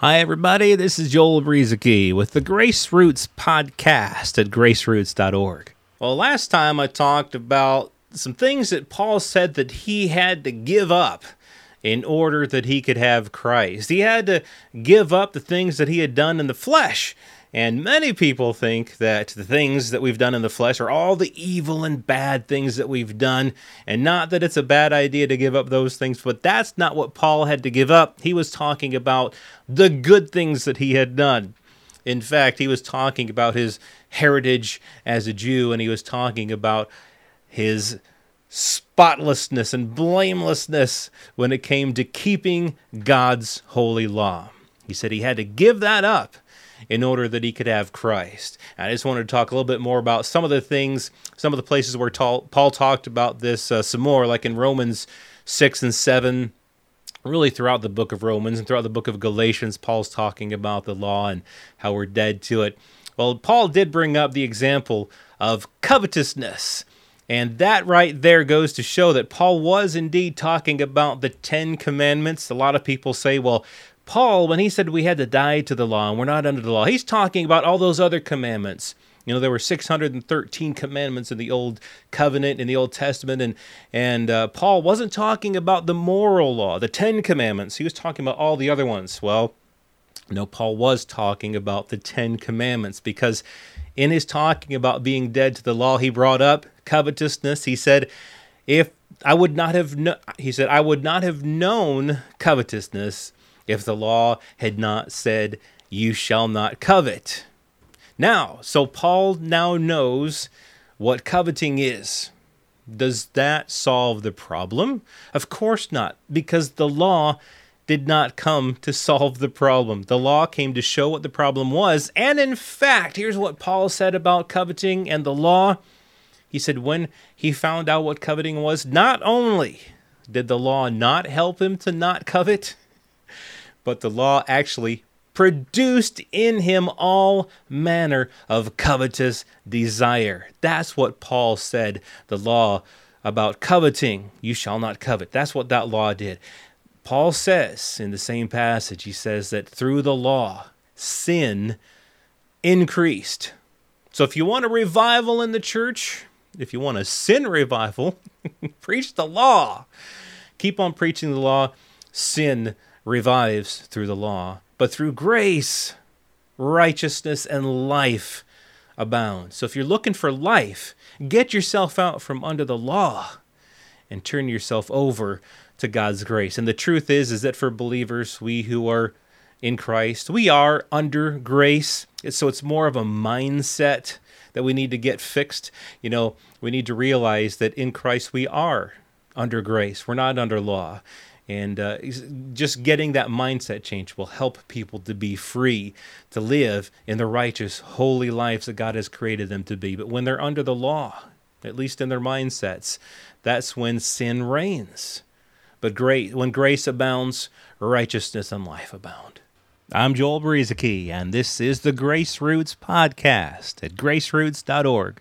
Hi, everybody. This is Joel Brueseke with the Grace Roots podcast at graceroots.org. Well, last time I talked about some things that Paul said that he had to give up in order that he could have Christ. He had to give up the things that he had done in the flesh and many people think that the things that we've done in the flesh are all the evil and bad things that we've done, and not that it's a bad idea to give up those things, but that's not what Paul had to give up. He was talking about the good things that he had done. In fact, he was talking about his heritage as a Jew, and he was talking about his spotlessness and blamelessness when it came to keeping God's holy law. He said he had to give that up in order that he could have Christ. I just wanted to talk a little bit more about some of the things, some of the places where Paul talked about this uh, some more, like in Romans 6 and 7. Really, throughout the book of Romans and throughout the book of Galatians, Paul's talking about the law and how we're dead to it. Well, Paul did bring up the example of covetousness. And that right there goes to show that Paul was indeed talking about the Ten Commandments. A lot of people say, well, Paul, when he said we had to die to the law and we're not under the law, he's talking about all those other commandments. You know, there were 613 commandments in the Old Covenant, in the Old Testament, and and uh, Paul wasn't talking about the moral law, the Ten Commandments. He was talking about all the other ones. Well, no, Paul was talking about the Ten Commandments because in his talking about being dead to the law, he brought up covetousness. He said, "If I would not have," no-, he said, "I would not have known covetousness." If the law had not said, You shall not covet. Now, so Paul now knows what coveting is. Does that solve the problem? Of course not, because the law did not come to solve the problem. The law came to show what the problem was. And in fact, here's what Paul said about coveting and the law. He said, when he found out what coveting was, not only did the law not help him to not covet, but the law actually produced in him all manner of covetous desire. That's what Paul said, the law about coveting, you shall not covet. That's what that law did. Paul says in the same passage, he says that through the law, sin increased. So if you want a revival in the church, if you want a sin revival, preach the law. Keep on preaching the law, sin revives through the law, but through grace, righteousness, and life abound. So if you're looking for life, get yourself out from under the law and turn yourself over to God's grace. And the truth is is that for believers, we who are in Christ, we are under grace. So it's more of a mindset that we need to get fixed. You know, we need to realize that in Christ we are under grace. We're not under law. And uh, just getting that mindset change will help people to be free, to live in the righteous, holy lives that God has created them to be. But when they're under the law, at least in their mindsets, that's when sin reigns. But great, when grace abounds, righteousness and life abound. I'm Joel Brueseke, and this is the Grace Roots Podcast at graceroots.org.